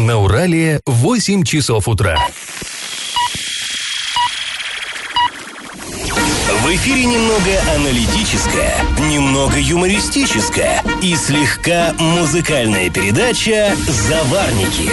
На Урале 8 часов утра. В эфире немного аналитическая, немного юмористическая и слегка музыкальная передача «Заварники»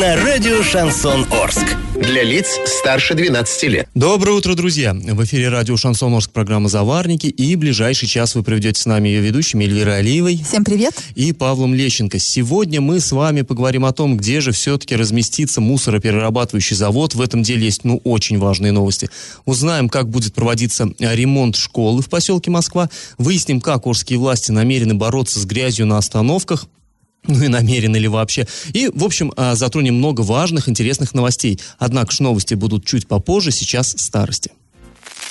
на радио «Шансон Орск». Для лиц старше 12 лет. Доброе утро, друзья! В эфире радио «Шансон Орск» программа «Заварники» и ближайший час вы проведете с нами ее ведущими Эльвирой Алиевой Всем привет! и Павлом Лещенко. Сегодня мы с вами поговорим о том, где же все-таки разместится мусороперерабатывающий завод. В этом деле есть, ну, очень важные новости. Узнаем, как будет проводиться ремонт школы в поселке Москва. Выясним, как орские власти намерены бороться с грязью на остановках. Ну и намерены ли вообще. И, в общем, а, затронем много важных, интересных новостей. Однако ж новости будут чуть попозже, сейчас старости.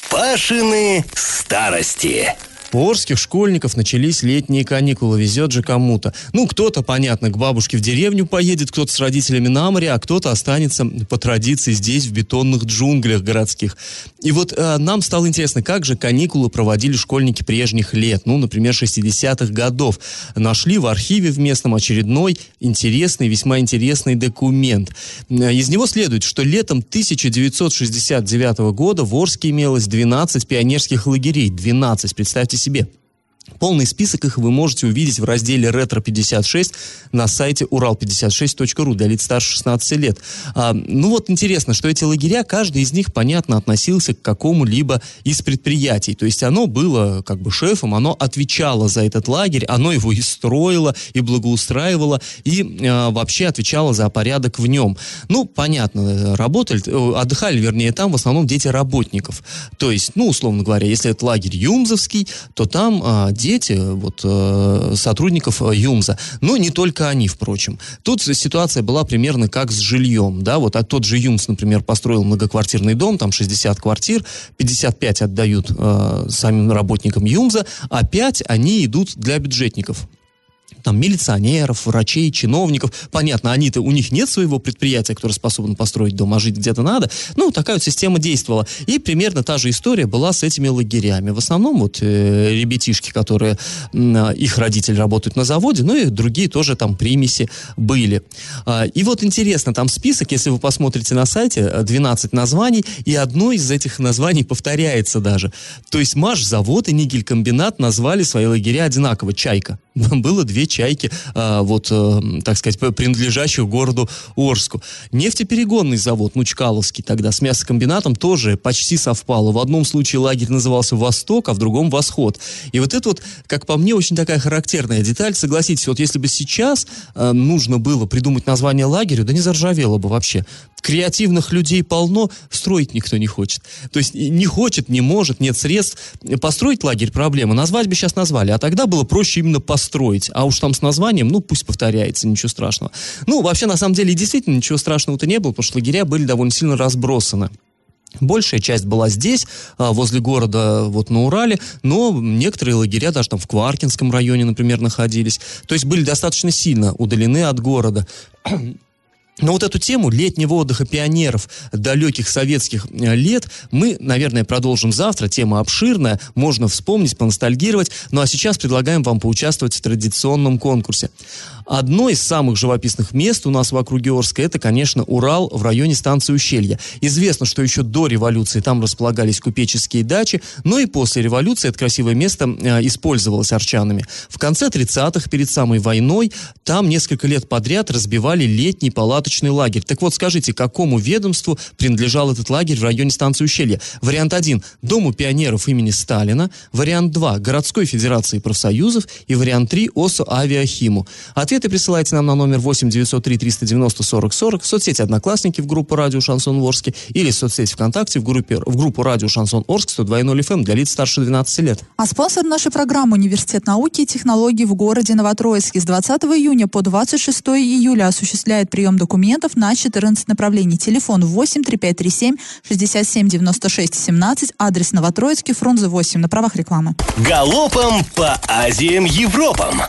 Пашины старости. У орских школьников начались летние каникулы, везет же кому-то. Ну, кто-то, понятно, к бабушке в деревню поедет, кто-то с родителями на море, а кто-то останется по традиции здесь, в бетонных джунглях городских. И вот э, нам стало интересно, как же каникулы проводили школьники прежних лет, ну, например, 60-х годов. Нашли в архиве в местном очередной интересный, весьма интересный документ. Э, Из него следует, что летом 1969 года в Орске имелось 12 пионерских лагерей. 12, представьте себе. Полный список их вы можете увидеть в разделе «Ретро-56» на сайте урал56.ру для лиц старше 16 лет. А, ну вот интересно, что эти лагеря, каждый из них, понятно, относился к какому-либо из предприятий. То есть оно было как бы шефом, оно отвечало за этот лагерь, оно его и строило, и благоустраивало, и а, вообще отвечало за порядок в нем. Ну, понятно, работали, отдыхали, вернее, там в основном дети работников. То есть, ну, условно говоря, если это лагерь Юмзовский, то там а, дети вот, э, сотрудников э, ЮМЗа. Но не только они, впрочем. Тут ситуация была примерно как с жильем. Да? Вот, а тот же ЮМЗ, например, построил многоквартирный дом, там 60 квартир, 55 отдают э, самим работникам ЮМЗа, а 5 они идут для бюджетников там, милиционеров, врачей, чиновников. Понятно, они-то, у них нет своего предприятия, которое способно построить дом, а жить где-то надо. Ну, такая вот система действовала. И примерно та же история была с этими лагерями. В основном вот э, ребятишки, которые, м, их родители работают на заводе, ну и другие тоже там примеси были. А, и вот интересно, там список, если вы посмотрите на сайте, э, 12 названий, и одно из этих названий повторяется даже. То есть Маш-завод и Нигелькомбинат назвали свои лагеря одинаково. Чайка. Было две чайки, а, вот, э, так сказать, принадлежащих городу Орску. Нефтеперегонный завод, ну, Чкаловский тогда, с мясокомбинатом тоже почти совпало. В одном случае лагерь назывался «Восток», а в другом «Восход». И вот это вот, как по мне, очень такая характерная деталь. Согласитесь, вот если бы сейчас э, нужно было придумать название лагерю, да не заржавело бы вообще. Креативных людей полно, строить никто не хочет. То есть не хочет, не может, нет средств. Построить лагерь проблема. Назвать бы сейчас назвали. А тогда было проще именно построить. А уж там с названием, ну пусть повторяется, ничего страшного. Ну, вообще, на самом деле, действительно ничего страшного-то не было, потому что лагеря были довольно сильно разбросаны. Большая часть была здесь, а, возле города, вот на Урале, но некоторые лагеря даже там в Кваркинском районе, например, находились. То есть были достаточно сильно удалены от города. Но вот эту тему летнего отдыха пионеров далеких советских э, лет мы, наверное, продолжим завтра. Тема обширная, можно вспомнить, поностальгировать. Ну а сейчас предлагаем вам поучаствовать в традиционном конкурсе. Одно из самых живописных мест у нас в округе Орска это, конечно, Урал в районе станции Ущелья. Известно, что еще до революции там располагались купеческие дачи, но и после революции это красивое место э, использовалось арчанами. В конце 30-х, перед самой войной, там несколько лет подряд разбивали летний палаточный лагерь. Так вот, скажите, какому ведомству принадлежал этот лагерь в районе станции Ущелья? Вариант 1 – Дому пионеров имени Сталина. Вариант 2 – Городской федерации профсоюзов. И вариант 3 – ОСО Авиахиму. Ответы присылайте нам на номер 8 903 390 40 40 в соцсети «Одноклассники» в группу «Радио Шансон Орске» или в соцсети ВКонтакте в, группе, в группу «Радио Шансон Орск» 102.0 FM для лиц старше 12 лет. А спонсор нашей программы Университет науки и технологий в городе Новотроицке с 20 июня по 26 июля осуществляет прием документов на 14 направлений. Телефон 8 3537 67 96 17, адрес Новотроицкий, Фрунзе 8, на правах рекламы. Галопом по Азиям Европам.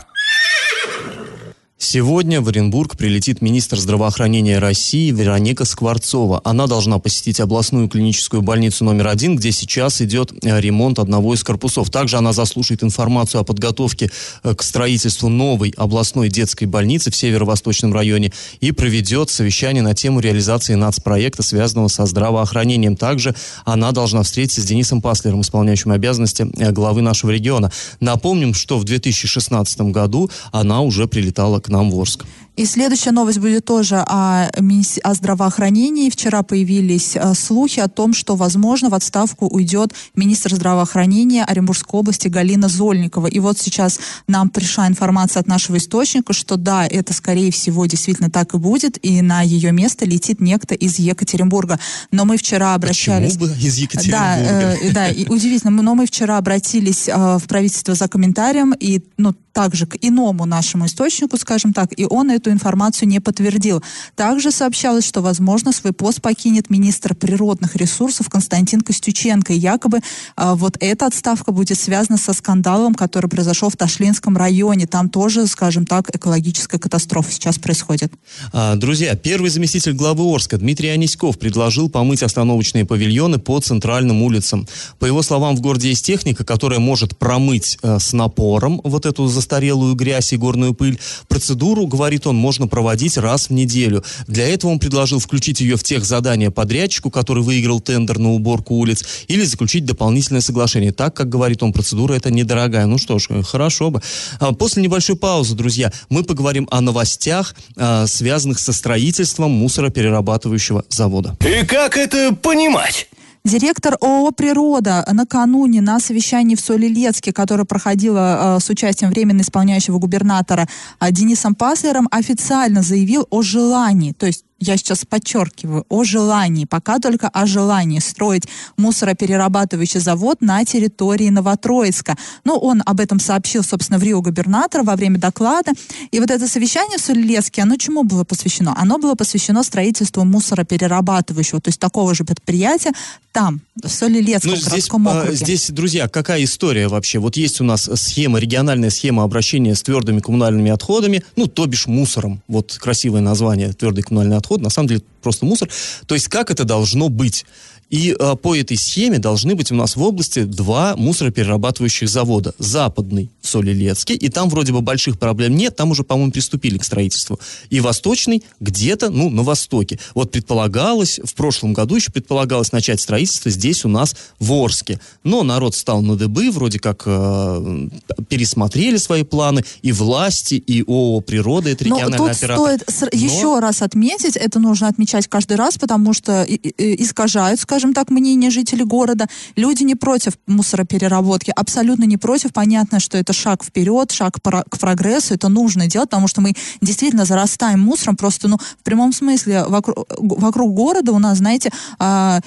Сегодня в Оренбург прилетит министр здравоохранения России Вероника Скворцова. Она должна посетить областную клиническую больницу номер один, где сейчас идет э, ремонт одного из корпусов. Также она заслушает информацию о подготовке э, к строительству новой областной детской больницы в северо-восточном районе и проведет совещание на тему реализации нацпроекта, связанного со здравоохранением. Также она должна встретиться с Денисом Паслером, исполняющим обязанности э, главы нашего региона. Напомним, что в 2016 году она уже прилетала к нам в Орск. И следующая новость будет тоже о, о здравоохранении. Вчера появились э, слухи о том, что, возможно, в отставку уйдет министр здравоохранения Оренбургской области Галина Зольникова. И вот сейчас нам пришла информация от нашего источника, что да, это, скорее всего, действительно так и будет, и на ее место летит некто из Екатеринбурга. Но мы вчера обращались... Почему бы из Екатеринбурга? Да, э, да и удивительно, но мы вчера обратились э, в правительство за комментарием, и ну, также к иному нашему источнику, скажем так, и он эту информацию не подтвердил. Также сообщалось, что, возможно, свой пост покинет министр природных ресурсов Константин Костюченко. И якобы а, вот эта отставка будет связана со скандалом, который произошел в Ташлинском районе. Там тоже, скажем так, экологическая катастрофа сейчас происходит. А, друзья, первый заместитель главы Орска Дмитрий Аниськов предложил помыть остановочные павильоны по центральным улицам. По его словам, в городе есть техника, которая может промыть э, с напором вот эту застарелую грязь и горную пыль. Процедуру, говорит он, можно проводить раз в неделю. Для этого он предложил включить ее в тех задания подрядчику, который выиграл тендер на уборку улиц, или заключить дополнительное соглашение. Так, как говорит он, процедура это недорогая. Ну что ж, хорошо бы. А, после небольшой паузы, друзья, мы поговорим о новостях, а, связанных со строительством мусороперерабатывающего завода. И как это понимать? Директор ООО «Природа» накануне на совещании в Солилецке, которое проходило э, с участием временно исполняющего губернатора э, Денисом Паслером, официально заявил о желании, то есть я сейчас подчеркиваю, о желании, пока только о желании строить мусороперерабатывающий завод на территории Новотроицка. Ну, он об этом сообщил, собственно, в Рио губернатора во время доклада. И вот это совещание в Солилецке, оно чему было посвящено? Оно было посвящено строительству мусороперерабатывающего, то есть такого же предприятия там, в Солилецком ну, городском здесь, округе. Здесь, друзья, какая история вообще? Вот есть у нас схема, региональная схема обращения с твердыми коммунальными отходами, ну, то бишь мусором. Вот красивое название, твердый коммунальный отход отход, на самом деле просто мусор. То есть как это должно быть? И э, по этой схеме должны быть у нас в области два мусороперерабатывающих завода. Западный в Солилецке, и там вроде бы больших проблем нет, там уже, по-моему, приступили к строительству. И Восточный где-то, ну, на востоке. Вот предполагалось, в прошлом году еще предполагалось начать строительство здесь у нас в Орске. Но народ стал на дыбы, вроде как э, пересмотрели свои планы, и власти, и ООО «Природа», это региональный Но тут оператор. стоит Но... еще раз отметить, это нужно отмечать каждый раз, потому что искажают, скажем, скажем так, мнение жителей города. Люди не против мусоропереработки, абсолютно не против. Понятно, что это шаг вперед, шаг к прогрессу, это нужно делать, потому что мы действительно зарастаем мусором, просто, ну, в прямом смысле, вокруг, вокруг города у нас, знаете, а,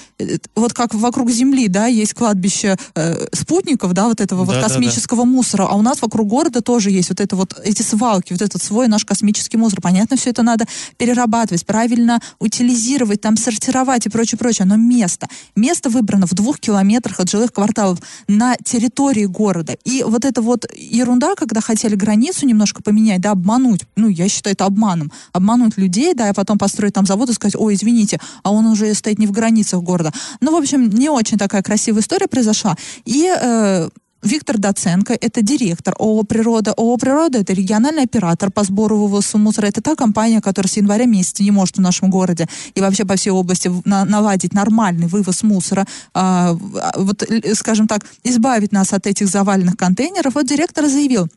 вот как вокруг Земли, да, есть кладбище э, спутников, да, вот этого да, вот космического да, да. мусора, а у нас вокруг города тоже есть вот это вот, эти свалки, вот этот свой наш космический мусор. Понятно, все это надо перерабатывать, правильно утилизировать, там, сортировать и прочее, прочее, но место место. Место выбрано в двух километрах от жилых кварталов на территории города. И вот эта вот ерунда, когда хотели границу немножко поменять, да, обмануть, ну, я считаю это обманом, обмануть людей, да, и потом построить там завод и сказать, ой, извините, а он уже стоит не в границах города. Ну, в общем, не очень такая красивая история произошла. И э, Виктор Доценко, это директор ООО «Природа». ООО «Природа» — это региональный оператор по сбору вывозу мусора. Это та компания, которая с января месяца не может в нашем городе и вообще по всей области на, наладить нормальный вывоз мусора, а, вот, скажем так, избавить нас от этих заваленных контейнеров. Вот директор заявил,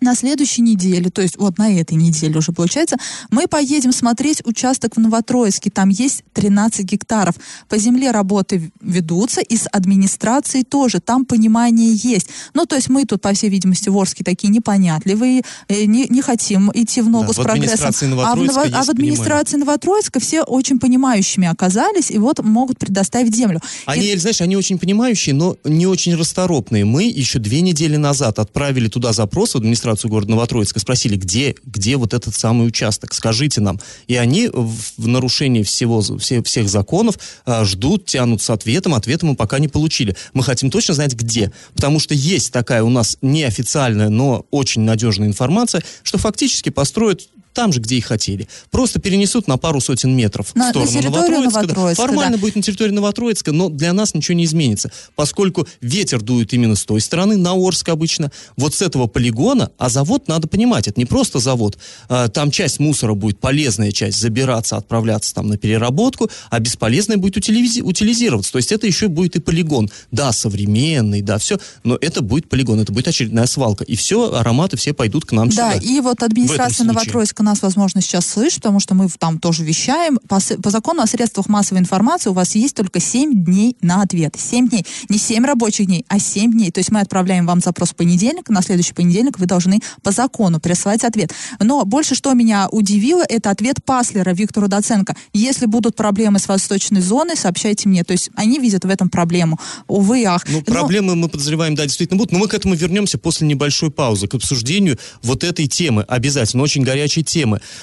на следующей неделе, то есть вот на этой неделе уже получается, мы поедем смотреть участок в Новотроицке. Там есть 13 гектаров. По земле работы ведутся, и с администрацией тоже. Там понимание есть. Ну, то есть мы тут, по всей видимости, в Орске такие непонятливые, э, не, не хотим идти в ногу да, с прогрессом. А в, Ново... а в администрации понимание. Новотроицка все очень понимающими оказались, и вот могут предоставить землю. Они, и... знаешь, они очень понимающие, но не очень расторопные. Мы еще две недели назад отправили туда запрос в администрацию администрацию города Новотроицка, спросили, где, где вот этот самый участок, скажите нам. И они в нарушении всего, все, всех законов а, ждут, тянут с ответом, ответа мы пока не получили. Мы хотим точно знать, где. Потому что есть такая у нас неофициальная, но очень надежная информация, что фактически построят там же, где и хотели. Просто перенесут на пару сотен метров на, в сторону на Новотроицка. Новотроицка Формально да. будет на территории Новотроицка, но для нас ничего не изменится, поскольку ветер дует именно с той стороны, на Орск обычно, вот с этого полигона, а завод, надо понимать, это не просто завод, а, там часть мусора будет, полезная часть, забираться, отправляться там на переработку, а бесполезная будет утилизи- утилизироваться, то есть это еще будет и полигон. Да, современный, да, все, но это будет полигон, это будет очередная свалка, и все, ароматы все пойдут к нам Да, сюда. и вот администрация. Новотроицка нас, возможно, сейчас слышит, потому что мы там тоже вещаем. По, по закону о средствах массовой информации у вас есть только 7 дней на ответ. 7 дней. Не 7 рабочих дней, а 7 дней. То есть мы отправляем вам запрос в понедельник, на следующий понедельник вы должны по закону прислать ответ. Но больше что меня удивило, это ответ Паслера Виктора Доценко. Если будут проблемы с восточной зоной, сообщайте мне. То есть они видят в этом проблему. Увы, ах. Ну, Но- проблемы, мы подозреваем, да, действительно будут, но мы к этому вернемся после небольшой паузы, к обсуждению вот этой темы, обязательно, очень горячей темы.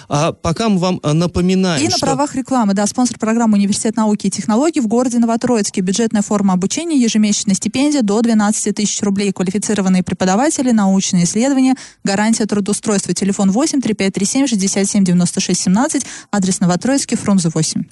А пока мы вам а, напоминаем, И на что... правах рекламы, да, спонсор программы Университет науки и технологий в городе Новотроицке. Бюджетная форма обучения, ежемесячная стипендия до 12 тысяч рублей. Квалифицированные преподаватели, научные исследования, гарантия трудоустройства. Телефон 8 3537 67 96 17, адрес Новотроицкий, Фрунзе 8.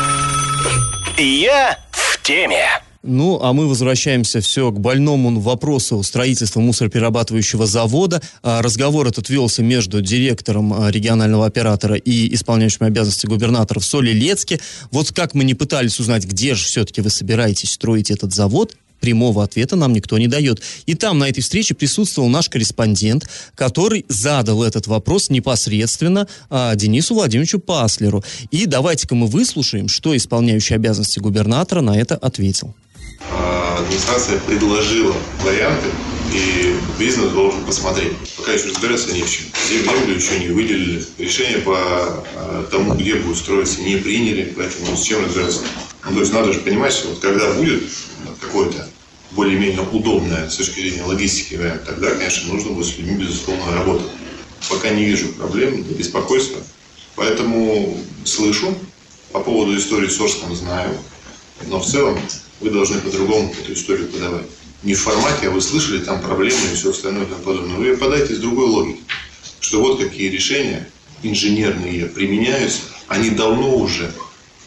Я в теме. Ну, а мы возвращаемся все к больному вопросу строительства мусороперерабатывающего завода. А, Разговор этот велся между директором а, регионального оператора и исполняющим обязанности губернатора в Солилецке. Вот как мы не пытались узнать, где же все-таки вы собираетесь строить этот завод, прямого ответа нам никто не дает. И там на этой встрече присутствовал наш корреспондент, который задал этот вопрос непосредственно а, Денису Владимировичу Паслеру. И давайте-ка мы выслушаем, что исполняющий обязанности губернатора на это ответил. А, администрация предложила варианты, и бизнес должен посмотреть. Пока еще разбираться не в чем. Землю еще не выделили. Решение по а, тому, где будет строиться, не приняли, поэтому с чем разбираться. Ну, то есть надо же понимать, что вот когда будет какое-то более-менее удобное с точки зрения логистики тогда, конечно, нужно будет с людьми, безусловно, работать. Пока не вижу проблем, беспокойства. Поэтому слышу, по поводу истории с Орском знаю, но в целом вы должны по-другому эту историю подавать. Не в формате, а вы слышали там проблемы и все остальное и тому подобное. Вы ее подайте с другой логики. Что вот какие решения инженерные применяются, они давно уже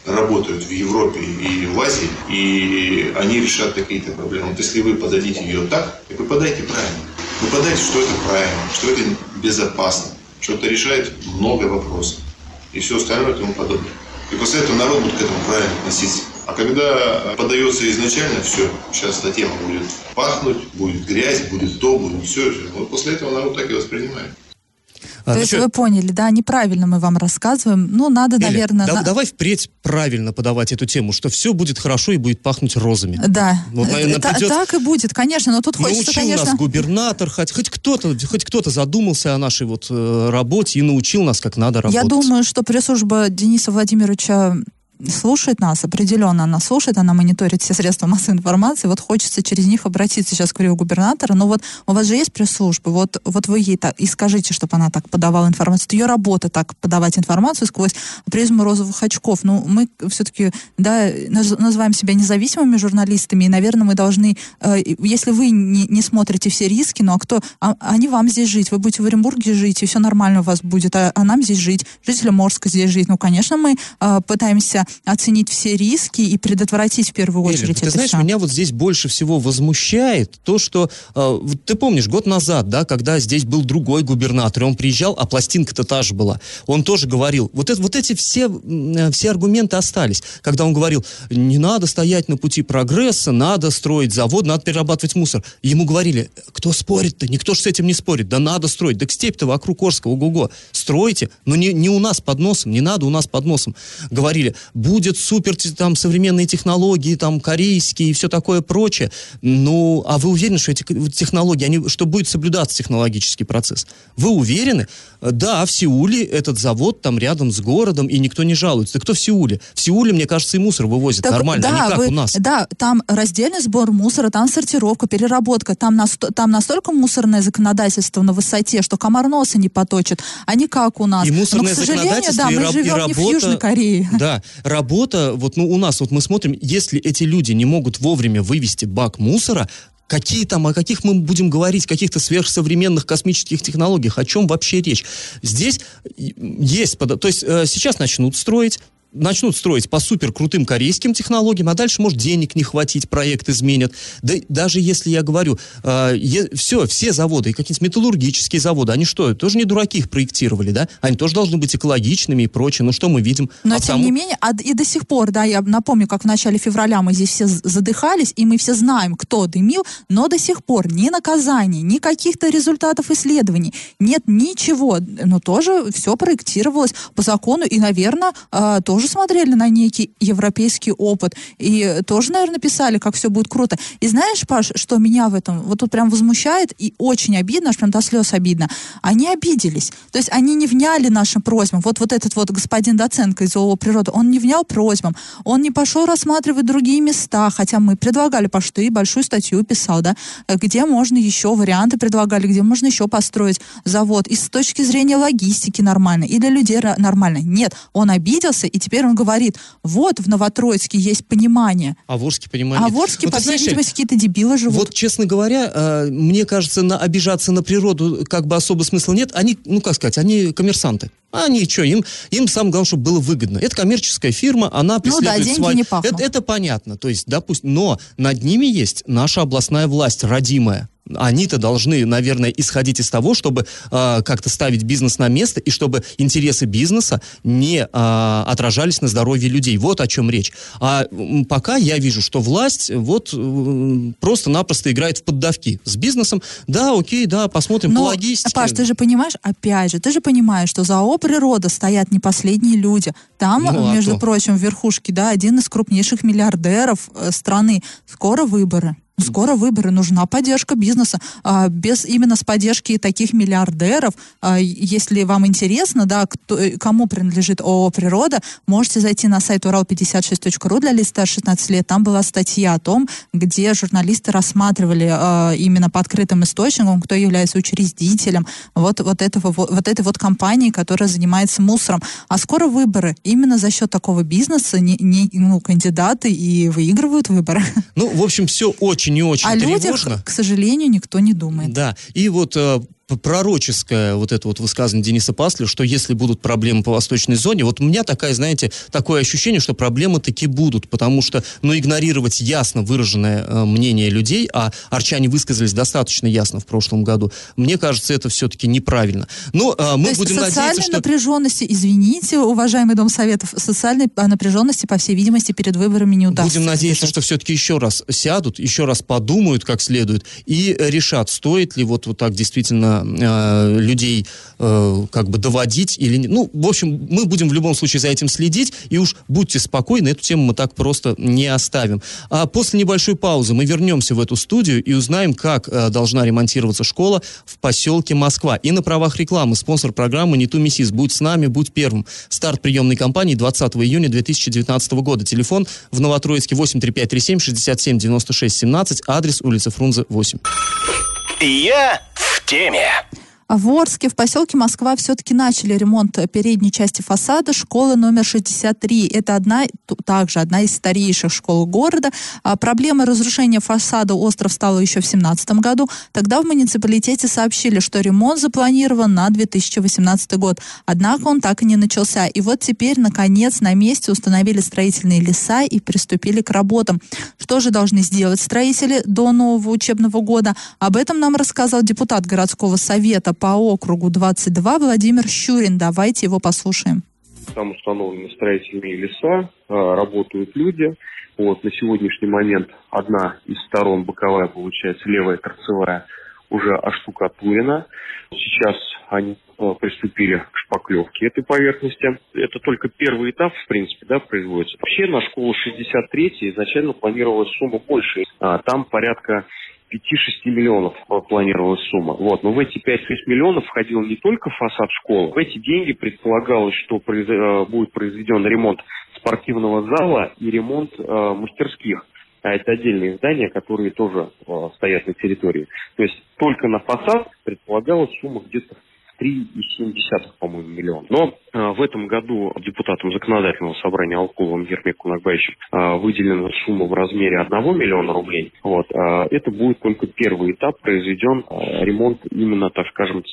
работают в Европе и в Азии, и они решат какие-то проблемы. Вот если вы подадите ее так, и вы подайте правильно. Вы подайте, что это правильно, что это безопасно, что это решает много вопросов и все остальное и тому подобное. И после этого народ будет к этому правильно относиться. А когда подается изначально все, сейчас эта тема будет пахнуть, будет грязь, будет то, будет все, вот после этого народ так и воспринимает. А, То есть вы поняли, да, неправильно мы вам рассказываем. Ну, надо, Эля, наверное... да- на- давай впредь правильно подавать эту тему, что все будет хорошо и будет пахнуть розами. Да, Вот, наверное, Э, та- придется- так и будет, конечно, но тут хочется, Научил конечно... нас губернатор, хоть, хоть кто-то, хоть кто-то задумался о нашей вот э, работе и научил нас, как надо работать. Я думаю, что пресс-служба Дениса Владимировича слушает нас, определенно она слушает, она мониторит все средства массовой информации, вот хочется через них обратиться сейчас к губернатора, но вот у вас же есть пресс-служба, вот, вот вы ей так и скажите, чтобы она так подавала информацию, это ее работа так подавать информацию сквозь призму розовых очков, ну, мы все-таки, да, наз- называем себя независимыми журналистами, и, наверное, мы должны, э, если вы не, не смотрите все риски, ну, а кто, а, они вам здесь жить, вы будете в Оренбурге жить, и все нормально у вас будет, а, а нам здесь жить, жителям Морска здесь жить, ну, конечно, мы э, пытаемся оценить все риски и предотвратить в первую очередь ты это знаешь, всё. меня вот здесь больше всего возмущает то, что э, ты помнишь, год назад, да, когда здесь был другой губернатор, и он приезжал, а пластинка-то та же была. Он тоже говорил, вот, это, вот эти все, э, все аргументы остались, когда он говорил, не надо стоять на пути прогресса, надо строить завод, надо перерабатывать мусор. Ему говорили, кто спорит-то? Никто же с этим не спорит. Да надо строить. Да степь-то вокруг Орска, ого-го. Стройте, но не, не у нас под носом, не надо у нас под носом. Говорили, будет супер там современные технологии, там корейские и все такое прочее. Ну, а вы уверены, что эти технологии, они, что будет соблюдаться технологический процесс? Вы уверены? Да, в Сеуле этот завод там рядом с городом, и никто не жалуется. кто в Сеуле? В Сеуле, мне кажется, и мусор вывозят так, нормально, да, а не как вы, у нас. Да, там раздельный сбор мусора, там сортировка, переработка, там, насто, там настолько мусорное законодательство на высоте, что комар носа не поточит, а не как у нас. И мусорное Но, к сожалению, да, мы живем и работа, не в Южной Корее. Да, работа, вот ну, у нас, вот мы смотрим, если эти люди не могут вовремя вывести бак мусора, Какие там, о каких мы будем говорить, каких-то сверхсовременных космических технологиях, о чем вообще речь? Здесь есть, то есть э, сейчас начнут строить, начнут строить по супер крутым корейским технологиям, а дальше, может, денег не хватить, проект изменят. Да даже если я говорю, э, е, все, все заводы, какие-то металлургические заводы, они что, тоже не дураки их проектировали, да? Они тоже должны быть экологичными и прочее. Ну что мы видим? Но, а тем тому... не менее, а, и до сих пор, да, я напомню, как в начале февраля мы здесь все задыхались, и мы все знаем, кто дымил, но до сих пор ни наказаний, ни каких-то результатов исследований, нет ничего. Но тоже все проектировалось по закону, и, наверное, э, тоже тоже смотрели на некий европейский опыт и тоже, наверное, писали, как все будет круто. И знаешь, Паш, что меня в этом вот тут прям возмущает и очень обидно, аж прям до слез обидно. Они обиделись. То есть они не вняли нашим просьбам. Вот, вот этот вот господин Доценко из ООО «Природа», он не внял просьбам. Он не пошел рассматривать другие места, хотя мы предлагали, Паш, ты большую статью писал, да, где можно еще варианты предлагали, где можно еще построить завод. И с точки зрения логистики нормально, и для людей нормально. Нет, он обиделся, и теперь теперь он говорит, вот в Новотроицке есть понимание. А в Орске понимание. А в Орске, вот, по всей видимости, какие-то дебилы живут. Вот, честно говоря, э, мне кажется, на, обижаться на природу как бы особо смысла нет. Они, ну как сказать, они коммерсанты. Они что, им, им самое главное, чтобы было выгодно. Это коммерческая фирма, она преследует ну да, деньги свой... не пахнут. это, это понятно. То есть, допустим, но над ними есть наша областная власть, родимая они-то должны, наверное, исходить из того, чтобы э, как-то ставить бизнес на место и чтобы интересы бизнеса не э, отражались на здоровье людей. Вот о чем речь. А пока я вижу, что власть вот э, просто-напросто играет в поддавки с бизнесом. Да, окей, да, посмотрим Но, по логистике. Паш, ты же понимаешь, опять же, ты же понимаешь, что за ООО «Природа» стоят не последние люди. Там, ну, а между то. прочим, в верхушке, да, один из крупнейших миллиардеров э, страны. Скоро выборы. Скоро выборы, нужна поддержка бизнеса. А, без именно с поддержки таких миллиардеров, а, если вам интересно, да, кто, э, кому принадлежит ООО «Природа», можете зайти на сайт урал56.ру для лиц старше 16 лет. Там была статья о том, где журналисты рассматривали а, именно по открытым источникам, кто является учредителем вот, вот, этого, вот, вот этой вот компании, которая занимается мусором. А скоро выборы. Именно за счет такого бизнеса не, не, ну, кандидаты и выигрывают выборы. Ну, в общем, все очень очень и очень О тревожно. людях, к сожалению, никто не думает. Да, и вот э, пророческое вот это вот высказывание Дениса Паслера, что если будут проблемы по восточной зоне, вот у меня такая, знаете, такое ощущение, что проблемы таки будут, потому что, ну, игнорировать ясно выраженное э, мнение людей, а арчане высказались достаточно ясно в прошлом году, мне кажется, это все-таки неправильно. Но э, мы То будем надеяться, что... напряженности, извините, уважаемый Дом Советов, социальной напряженности, по всей видимости, перед выборами не удастся. Будем надеяться, что все-таки еще раз сядут, еще раз подумают как следует и решат, стоит ли вот, вот так действительно э, людей э, как бы доводить или не. Ну, в общем, мы будем в любом случае за этим следить, и уж будьте спокойны, эту тему мы так просто не оставим. А после небольшой паузы мы вернемся в эту студию и узнаем, как э, должна ремонтироваться школа в поселке Москва. И на правах рекламы спонсор программы «Не ту миссис». Будь с нами, будь первым. Старт приемной кампании 20 июня 2019 года. Телефон в Новотроицке 83537 67 96 17, адрес улица Фрунзе 8. Я в теме. В Орске, в поселке Москва, все-таки начали ремонт передней части фасада школы номер 63. Это одна, также одна из старейших школ города. А проблема разрушения фасада остров стала еще в 2017 году. Тогда в муниципалитете сообщили, что ремонт запланирован на 2018 год. Однако он так и не начался. И вот теперь, наконец, на месте установили строительные леса и приступили к работам. Что же должны сделать строители до нового учебного года? Об этом нам рассказал депутат городского совета по округу 22 Владимир Щурин. Давайте его послушаем. Там установлены строительные леса, а, работают люди. Вот, на сегодняшний момент одна из сторон, боковая, получается, левая торцевая, уже оштукатурена. Сейчас они э, приступили к шпаклевке этой поверхности. Это только первый этап, в принципе, да, производится. Вообще на школу 63 изначально планировалась сумма больше. А, там порядка 5-6 миллионов планировалась сумма. Вот. Но в эти 5-6 миллионов входил не только фасад школы. В эти деньги предполагалось, что. Э, будет произведен ремонт спортивного зала и ремонт э, мастерских. А это отдельные здания, которые тоже э, стоят на территории. То есть только на фасад предполагалась сумма где-то 3,7, по-моему, миллиона. Но э, в этом году депутатам законодательного собрания Алкуловым Ермеку Нагбаевичем э, выделена сумма в размере 1 миллиона рублей. Вот, э, это будет только первый этап, произведен э, ремонт именно, так скажем,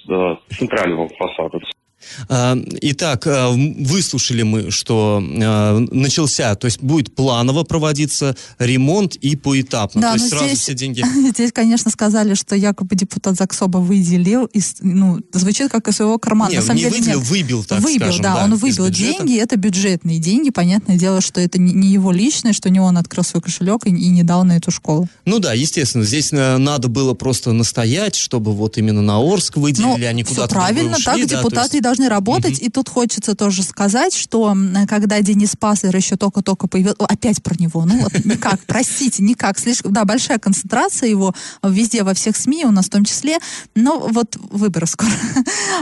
центрального фасада. А, итак, а, выслушали мы, что а, начался, то есть будет планово проводиться ремонт и поэтапно. Да, то есть сразу здесь, все деньги. Здесь, конечно, сказали, что якобы депутат Заксоба выделил, из, ну, звучит как из своего кармана. Не, На самом не деле, выделил, нет. выбил, так выбил, скажем. да, он выбил деньги, это бюджетные деньги, понятное дело, что это не, не его личное, что не он открыл свой кошелек и, и не дал на эту школу. Ну да, естественно, здесь надо было просто настоять, чтобы вот именно на Орск выделили, Ну, они все куда-то правильно, так да, депутаты есть- должны работать. Мгм. И тут хочется тоже сказать, что когда Денис Паслер еще только-только появился, опять про него, ну вот никак, простите, никак, слишком, да, большая концентрация его везде, во всех СМИ, у нас в том числе, но вот выборы скоро.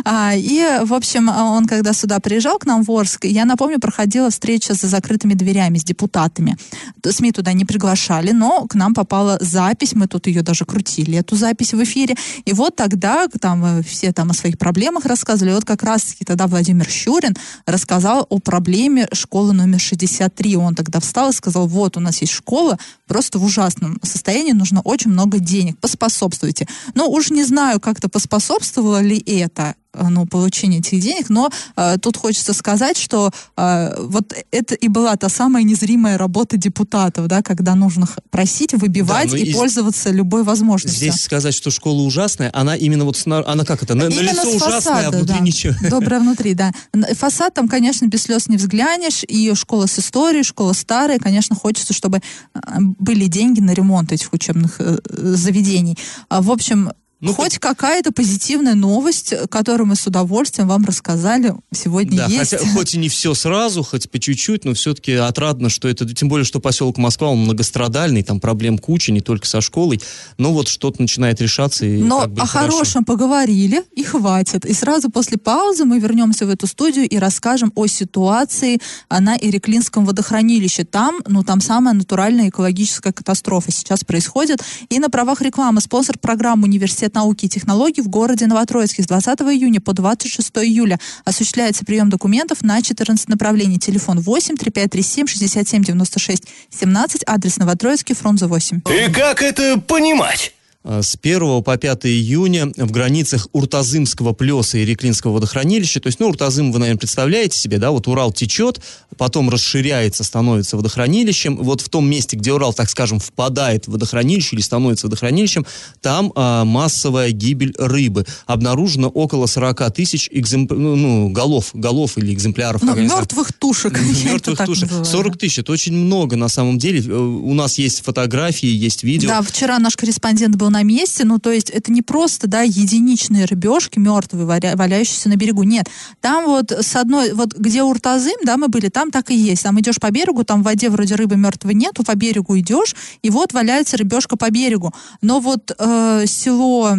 А, И, в общем, он когда сюда приезжал к нам в Орск, я напомню, проходила встреча за закрытыми дверями с депутатами. СМИ туда не приглашали, но к нам попала запись, мы тут ее даже крутили, эту запись в эфире. И вот тогда там э, все там о своих проблемах рассказывали. Вот как раз-таки тогда Владимир Щурин рассказал о проблеме школы номер 63. Он тогда встал и сказал, вот у нас есть школа, просто в ужасном состоянии, нужно очень много денег, поспособствуйте. Но уж не знаю, как-то поспособствовало ли это э, ну, получение этих денег, но э, тут хочется сказать, что э, вот это и была та самая незримая работа депутатов, да, когда нужно просить, выбивать Да, ну и и пользоваться любой возможностью. Здесь сказать, что школа ужасная, она именно вот, сна- она как это, на, на лицо с ужасная, а фасада, внутри да. ничего. Доброе внутри, да. Фасад там, конечно, без слез не взглянешь. И школа с историей, школа старая. Конечно, хочется, чтобы э, были деньги на ремонт этих учебных э, э, заведений. А, В общем, Ну, хоть какая-то позитивная новость, которую мы с удовольствием вам рассказали сегодня Да, есть. хотя хоть и не все сразу, хоть по чуть-чуть, но все-таки отрадно, что это, тем более, что поселок Москва, он многострадальный, там проблем куча, не только со школой, но вот что-то начинает решаться. И Но как бы о хорошо. хорошем поговорили и хватит. И сразу после паузы мы вернемся в эту студию и расскажем о ситуации а, на Иреклинском водохранилище. Там, ну, там самая натуральная экологическая катастрофа сейчас происходит. И на правах рекламы спонсор программы «Университет науки и технологий» в городе Новотроицке с 20 июня по 26 июля осуществляется прием документов на 14 направлений. Телефон 8 3537 67 96 17, адрес Новотроицкий, фронт 8. И как это понимать? А, С 1 по 5 июня в границах Уртазымского плеса и Реклинского водохранилища, то есть, ну, Уртазым вы, наверное, представляете себе, да, вот Урал течет, потом расширяется, становится водохранилищем, вот в том месте, где Урал, так скажем, впадает в водохранилище или становится водохранилищем, там а, массовая гибель рыбы. Обнаружено около 40 тысяч экземп... ну, ну, голов, голов или экземпляров. Ну, мертвых тушек. Мертвых тушек. называю, 40 тысяч, это очень много на самом деле. Э, У нас есть фотографии, есть видео. Да, вчера наш корреспондент был на месте, ну, то есть это не просто, да, единичные рыбешки мертвые, валя- валяющиеся на берегу, нет. Там вот с одной, вот где Уртазым, да, мы были, там так и есть. Там идешь по берегу, там в воде вроде рыбы мертвой нету, по берегу идешь, и вот валяется рыбешка по берегу. Но вот э, село,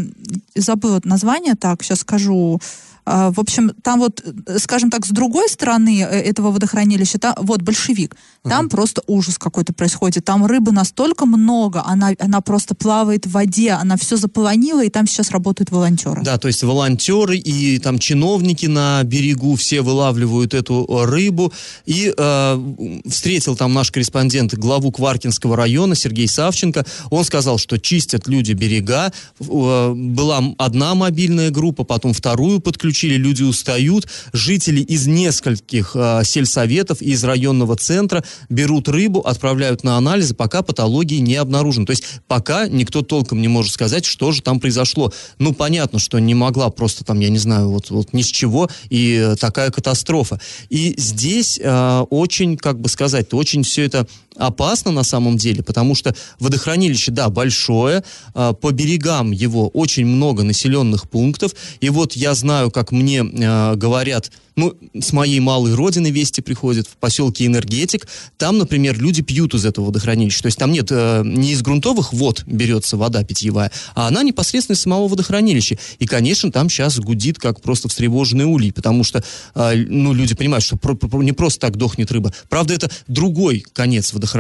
забыла название, так, сейчас скажу, В общем, там вот, э, скажем так, с другой стороны э, этого водохранилища, там, вот большевик, там просто ужас какой-то происходит. Там рыбы настолько много, она, она просто плавает в воде, она все заполонила, и там сейчас работают волонтеры. Да, то есть волонтеры и там чиновники на берегу все вылавливают эту э, рыбу. И э, встретил там наш корреспондент главу Кваркинского района Сергей Савченко. Он сказал, что чистят люди берега. Была одна мобильная группа, потом вторую подключили, люди устают. Жители из нескольких э, сельсоветов и из районного центра берут рыбу, отправляют на анализы, пока патологии не обнаружены. То есть пока никто толком не может сказать, что же там произошло. Ну, понятно, что не могла просто там, я не знаю, вот, вот ни с чего и э, такая катастрофа. И здесь э, очень, как бы сказать, очень все это опасно на самом деле, потому что водохранилище, да, большое, а, по берегам его очень много населенных пунктов, и вот я знаю, как мне а, говорят ну, с моей малой родины вести приходят, в поселке Энергетик. Там, например, люди пьют из этого водохранилища. То есть там нет, э, не из грунтовых вод берется вода питьевая, а она непосредственно из самого водохранилища. И, конечно, там сейчас гудит, как просто встревоженный улей, потому что, э, ну, люди понимают, что не просто так дохнет рыба. Правда, это другой конец водохранилища,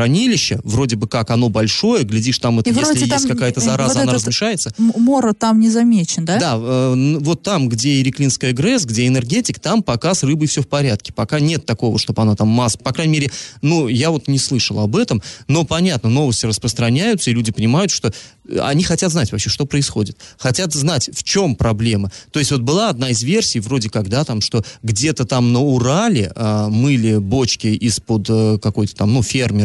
вроде бы как оно большое, глядишь, там, это, если есть какая-то зараза, вот она размешается. Мора там не замечен, да? Да, э, вот там, где Иреклинская ГРЭС, где Энергетик, там пока с рыбой все в порядке. Пока нет такого, чтобы она там масс... По крайней мере, ну, я вот не слышал об этом, но понятно, новости распространяются, и люди понимают, что они хотят знать вообще, что происходит. Хотят знать, в чем проблема. То есть вот была одна из версий, вроде когда там, что где-то там на Урале э, мыли бочки из-под э, какой-то там, ну,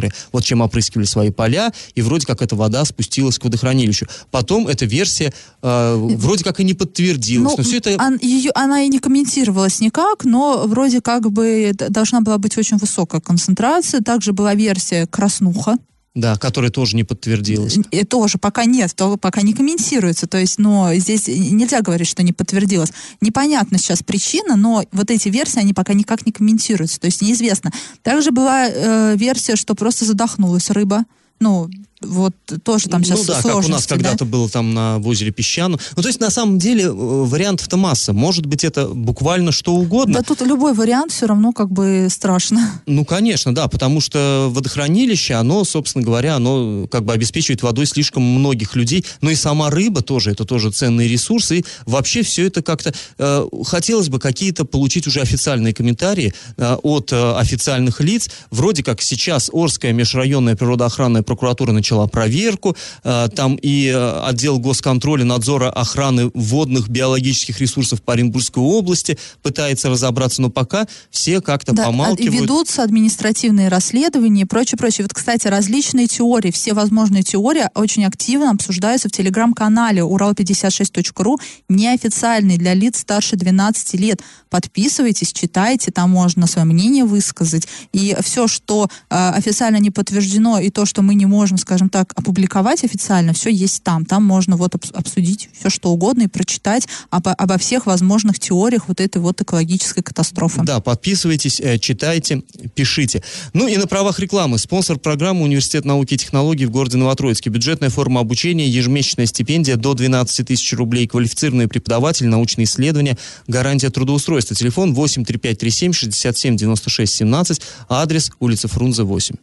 фермеры, вот чем опрыскивали свои поля, и вроде как эта вода спустилась к водохранилищу. Потом эта версия э, вроде как и не подтвердилась. Ну, но все это... Он, ее, она и не комментировалась никак, но вроде как бы должна была быть очень высокая концентрация. Также была версия краснуха, да, которая тоже не подтвердилась. И тоже пока нет, то пока не комментируется. То есть, но здесь нельзя говорить, что не подтвердилось. Непонятна сейчас причина, но вот эти версии, они пока никак не комментируются. То есть неизвестно. Также была э, версия, что просто задохнулась рыба. Ну, вот тоже там сейчас Ну да, как у нас да? когда-то было там на в озере Песчану. Ну, то есть, на самом деле, э, вариантов-то масса. Может быть, это буквально что угодно. Да тут любой вариант все равно как бы страшно. Ну, конечно, да, потому что водохранилище, оно, собственно говоря, оно как бы обеспечивает водой слишком многих людей. Но и сама рыба тоже, это тоже ценный ресурс. И вообще все это как-то... Э, хотелось бы какие-то получить уже официальные комментарии э, от э, официальных лиц. Вроде как сейчас Орская межрайонная природоохранная прокуратура начала проверку. Э, там и э, отдел госконтроля, надзора охраны водных биологических ресурсов по Оренбургской области пытается разобраться, но пока все как-то да, помалкивают. Ведутся административные расследования и прочее, прочее. Вот, кстати, различные теории, все возможные теории очень активно обсуждаются в телеграм-канале урал56.ру, неофициальный для лиц старше 12 лет. Подписывайтесь, читайте, там можно свое мнение высказать. И все, что э, официально не подтверждено, и то, что мы не можем, скажем, скажем так, опубликовать официально, все есть там. Там можно вот обсудить все, что угодно и прочитать обо, обо всех возможных теориях вот этой вот экологической катастрофы. Да, подписывайтесь, э, читайте, пишите. Ну и на правах рекламы. Спонсор программы Университет науки и технологий в городе Новотроицке. Бюджетная форма обучения, ежемесячная стипендия до 12 тысяч рублей, квалифицированный преподаватель, научные исследования, гарантия трудоустройства. Телефон 83537 67 96 17, адрес улица Фрунзе 8.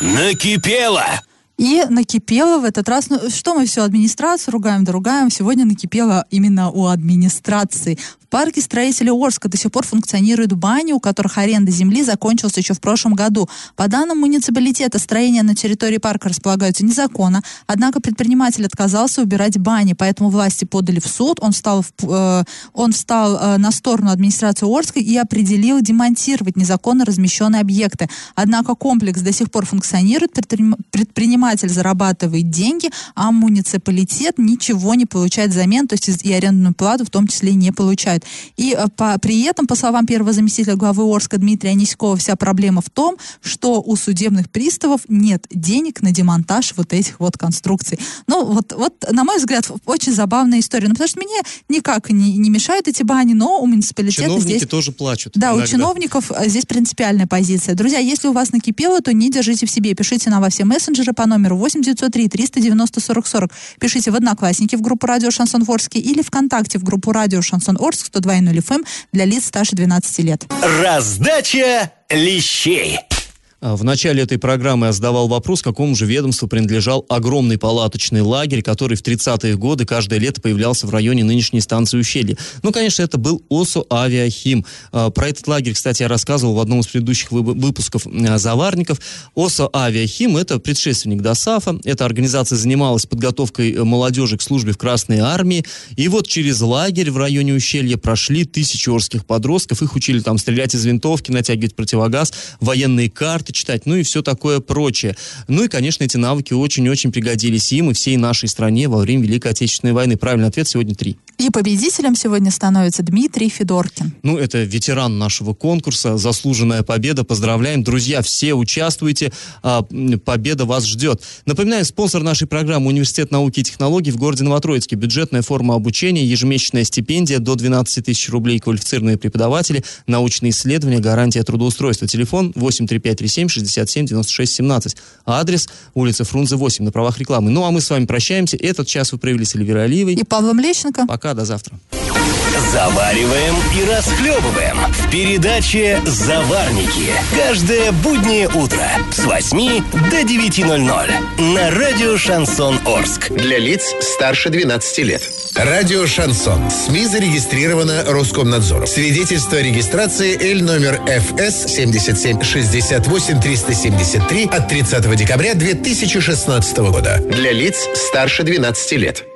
Накипело! И накипело в этот раз, ну что мы все администрацию ругаем, да ругаем, сегодня накипело именно у администрации парке строителей Орска до сих пор функционируют бани, у которых аренда земли закончилась еще в прошлом году. По данным муниципалитета, строения на территории парка располагаются незаконно, однако предприниматель отказался убирать бани, поэтому власти подали в суд, он встал, в, э, он встал э, на сторону администрации Орска и определил демонтировать незаконно размещенные объекты. Однако комплекс до сих пор функционирует, предприниматель зарабатывает деньги, а муниципалитет ничего не получает взамен, то есть и арендную плату в том числе не получает бывает. И э, по, при этом, по словам первого заместителя главы Орска Дмитрия Аниськова, вся проблема в том, что у судебных приставов нет денег на демонтаж вот этих вот конструкций. Ну, вот, вот на мой взгляд, очень забавная история. Ну, потому что мне никак не, не мешают эти бани, но у муниципалитета Чиновники здесь... тоже плачут. Да, иногда. у чиновников э, здесь принципиальная позиция. Друзья, если у вас накипело, то не держите в себе. Пишите нам во все мессенджеры по номеру 8903 390 40 40. Пишите в Одноклассники в группу Радио Шансон Орск или ВКонтакте в группу Радио Шансон Орск 102.0 FM для лиц старше 12 лет. Раздача лещей. А, в начале этой программы я задавал вопрос, какому же ведомству принадлежал огромный палаточный лагерь, который в 30-е годы каждое лето появлялся в районе нынешней станции Ущелье. Ну, конечно, это был ОСО «Авиахим». А, про этот лагерь, кстати, я рассказывал в одном из предыдущих выпусков а, «Заварников». ОСО «Авиахим» — это предшественник ДОСАФа. Эта организация занималась подготовкой э, молодежи к службе в Красной Армии. И вот через лагерь в районе Ущелья прошли тысячи орских подростков. Их учили там стрелять из винтовки, натягивать противогаз, военные карты, карты читать, ну и все такое прочее. Ну и, конечно, эти навыки очень-очень пригодились им и всей нашей стране во время Великой Отечественной войны. Правильный ответ сегодня три. И победителем сегодня становится Дмитрий Федоркин. Ну, это ветеран нашего конкурса, заслуженная победа. Поздравляем, друзья, все участвуйте, а, победа вас ждет. Напоминаю, спонсор нашей программы Университет науки и технологий в городе Новотроицке. Бюджетная форма обучения, ежемесячная стипендия до 12 тысяч рублей, квалифицированные преподаватели, научные исследования, гарантия трудоустройства. Телефон 83537 67 96 17. Адрес улица Фрунзе 8 на правах рекламы. Ну, а мы с вами прощаемся. Этот час вы провели с Эльвирой Алиевой. И Павлом Лещенко. Пока, до завтра. Завариваем и расхлебываем в передаче «Заварники». Каждое буднее утро с 8 до 9.00 на радио «Шансон Орск». Для лиц старше 12 лет. Радио «Шансон». СМИ зарегистрировано Роскомнадзором. Свидетельство о регистрации Л номер ФС 77 68 373 от 30 декабря 2016 года. Для лиц старше 12 лет.